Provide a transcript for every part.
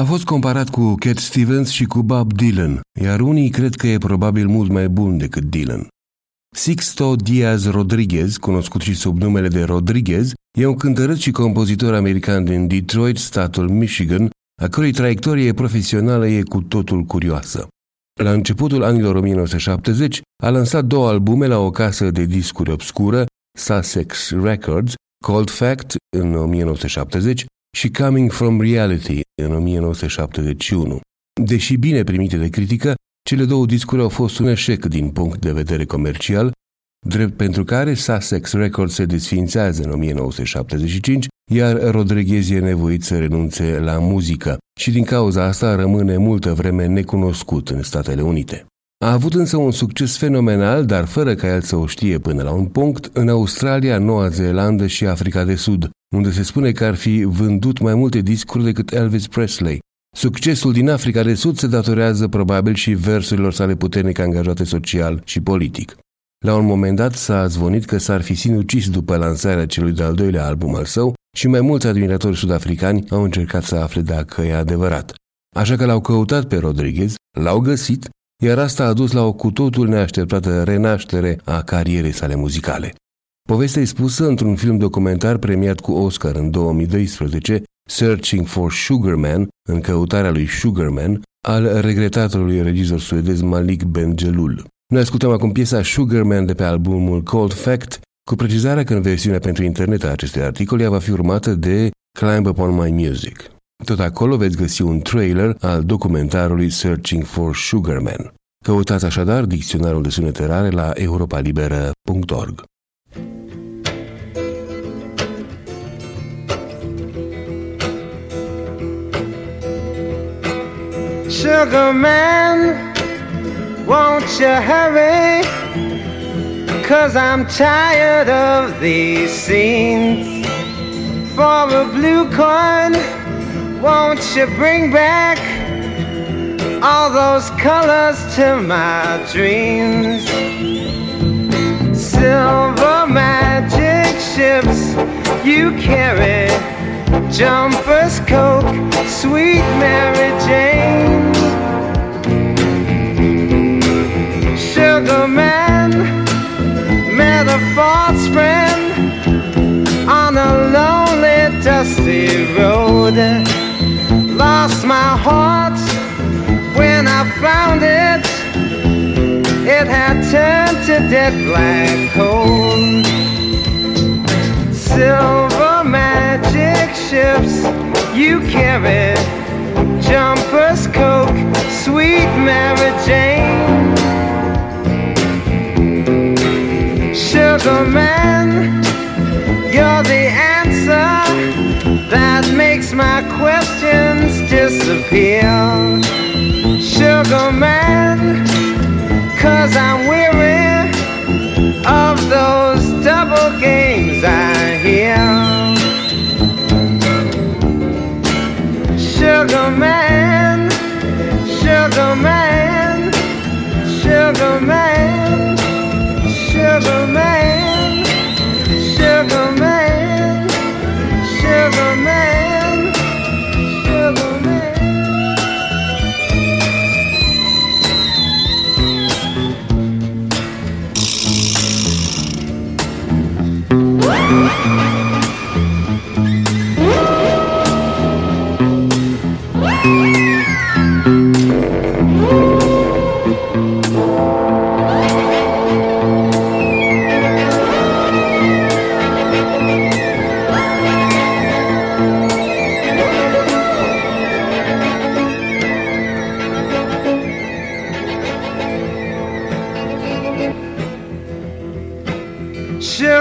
A fost comparat cu Cat Stevens și cu Bob Dylan, iar unii cred că e probabil mult mai bun decât Dylan. Sixto Diaz Rodriguez, cunoscut și sub numele de Rodriguez, e un cântărăt și compozitor american din Detroit, statul Michigan, a cărui traiectorie profesională e cu totul curioasă. La începutul anilor 1970 a lansat două albume la o casă de discuri obscură, Sussex Records, Cold Fact în 1970 și Coming From Reality în 1971. Deși bine primite de critică, cele două discuri au fost un eșec din punct de vedere comercial, drept pentru care Sussex Records se desfințează în 1975, iar Rodriguez e nevoit să renunțe la muzică și din cauza asta rămâne multă vreme necunoscut în Statele Unite. A avut însă un succes fenomenal, dar fără ca el să o știe până la un punct, în Australia, Noua Zeelandă și Africa de Sud, unde se spune că ar fi vândut mai multe discuri decât Elvis Presley. Succesul din Africa de Sud se datorează probabil și versurilor sale puternic angajate social și politic. La un moment dat s-a zvonit că s-ar fi sinucis după lansarea celui de-al doilea album al său și mai mulți admiratori sud-africani au încercat să afle dacă e adevărat. Așa că l-au căutat pe Rodriguez, l-au găsit, iar asta a dus la o cu totul neașteptată renaștere a carierei sale muzicale. Povestea e spusă într-un film documentar premiat cu Oscar în 2012, Searching for Sugarman, în căutarea lui Sugarman, al regretatului regizor suedez Malik Benjelul. Noi ascultăm acum piesa Sugarman de pe albumul Cold Fact, cu precizarea că în versiunea pentru internet a acestui articol ea va fi urmată de Climb Upon My Music. Tot acolo veți găsi un trailer al documentarului Searching for Sugarman. Căutați așadar dicționarul de sunete rare la europalibera.org. Sugar man, won't you hurry? Cause I'm tired of these scenes. For a blue coin, won't you bring back all those colors to my dreams? Silver magic ships you carry jumpers, coke, sweet Mary Jane. Sugar man met a friend on a lonely, dusty road. Lost my heart when I found it. It had turned to dead black coal. Silver magic ships you carry Jumpers, Coke, sweet Mary Jane Sugar man, you're the answer That makes my questions disappear. Sugar man, cause I'm weary of those double games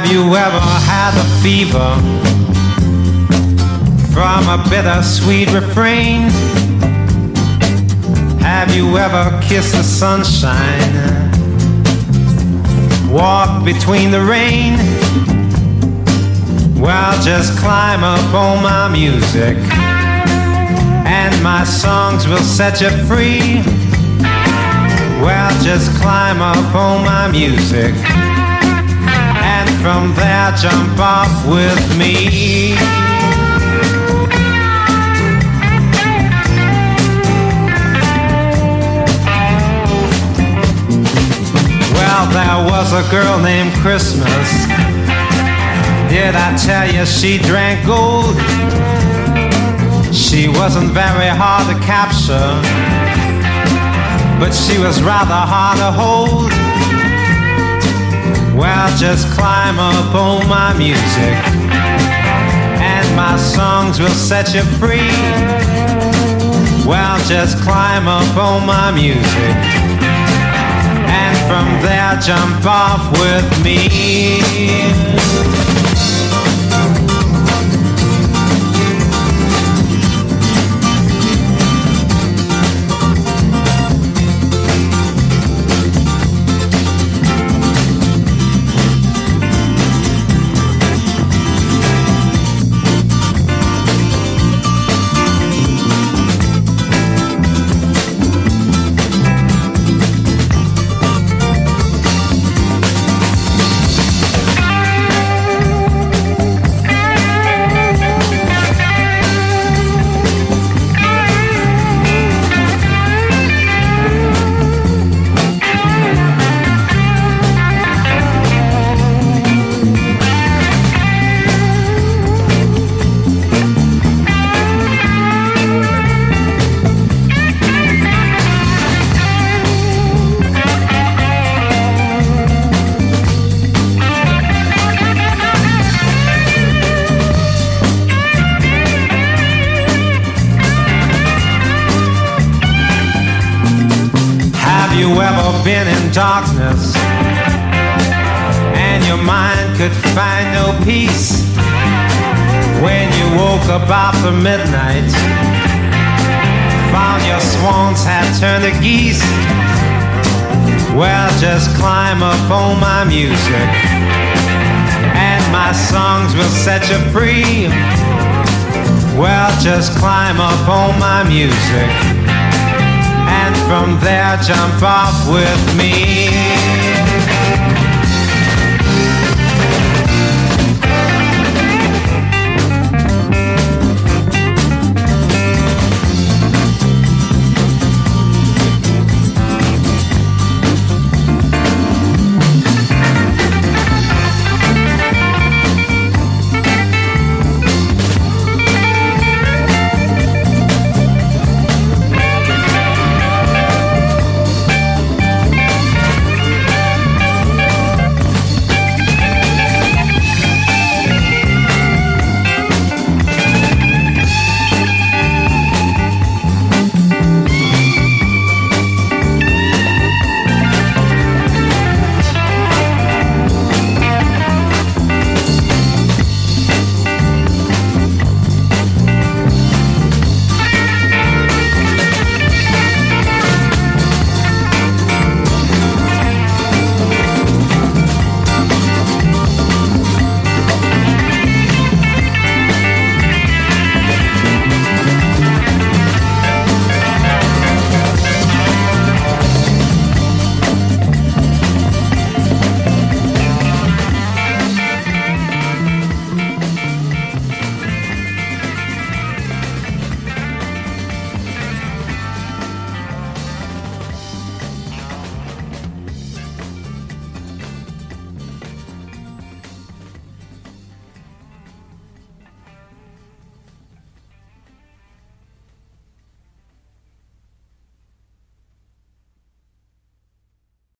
Have you ever had a fever from a bittersweet refrain? Have you ever kissed the sunshine? Walk between the rain? Well, just climb up on my music, and my songs will set you free. Well, just climb up on my music from there jump off with me. Well, there was a girl named Christmas. Did I tell you she drank gold? She wasn't very hard to capture, but she was rather hard to hold. Well, just climb up on my music, and my songs will set you free. Well, just climb up on my music, and from there jump off with me. Been in darkness and your mind could find no peace when you woke up after midnight? Found your swans had turned to geese. Well, just climb up on my music and my songs will set you free. Well, just climb up on my music from there jump off with me.